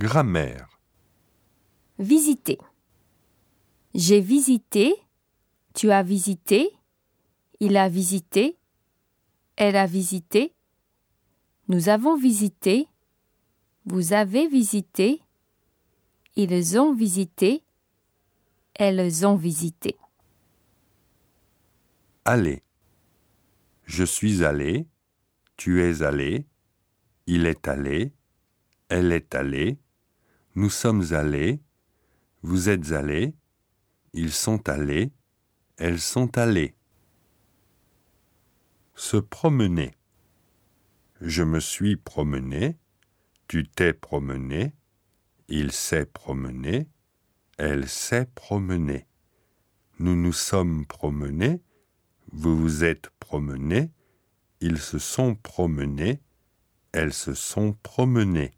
Grammaire. Visiter. J'ai visité, tu as visité, il a visité, elle a visité, nous avons visité, vous avez visité, ils ont visité, elles ont visité. Aller. Je suis allé, tu es allé, il est allé, elle est allée, nous sommes allés, vous êtes allés, ils sont allés, elles sont allées. Se promener. Je me suis promené, tu t'es promené, il s'est promené, elle s'est promenée. Nous nous sommes promenés, vous vous êtes promenés, ils se sont promenés, elles se sont promenées.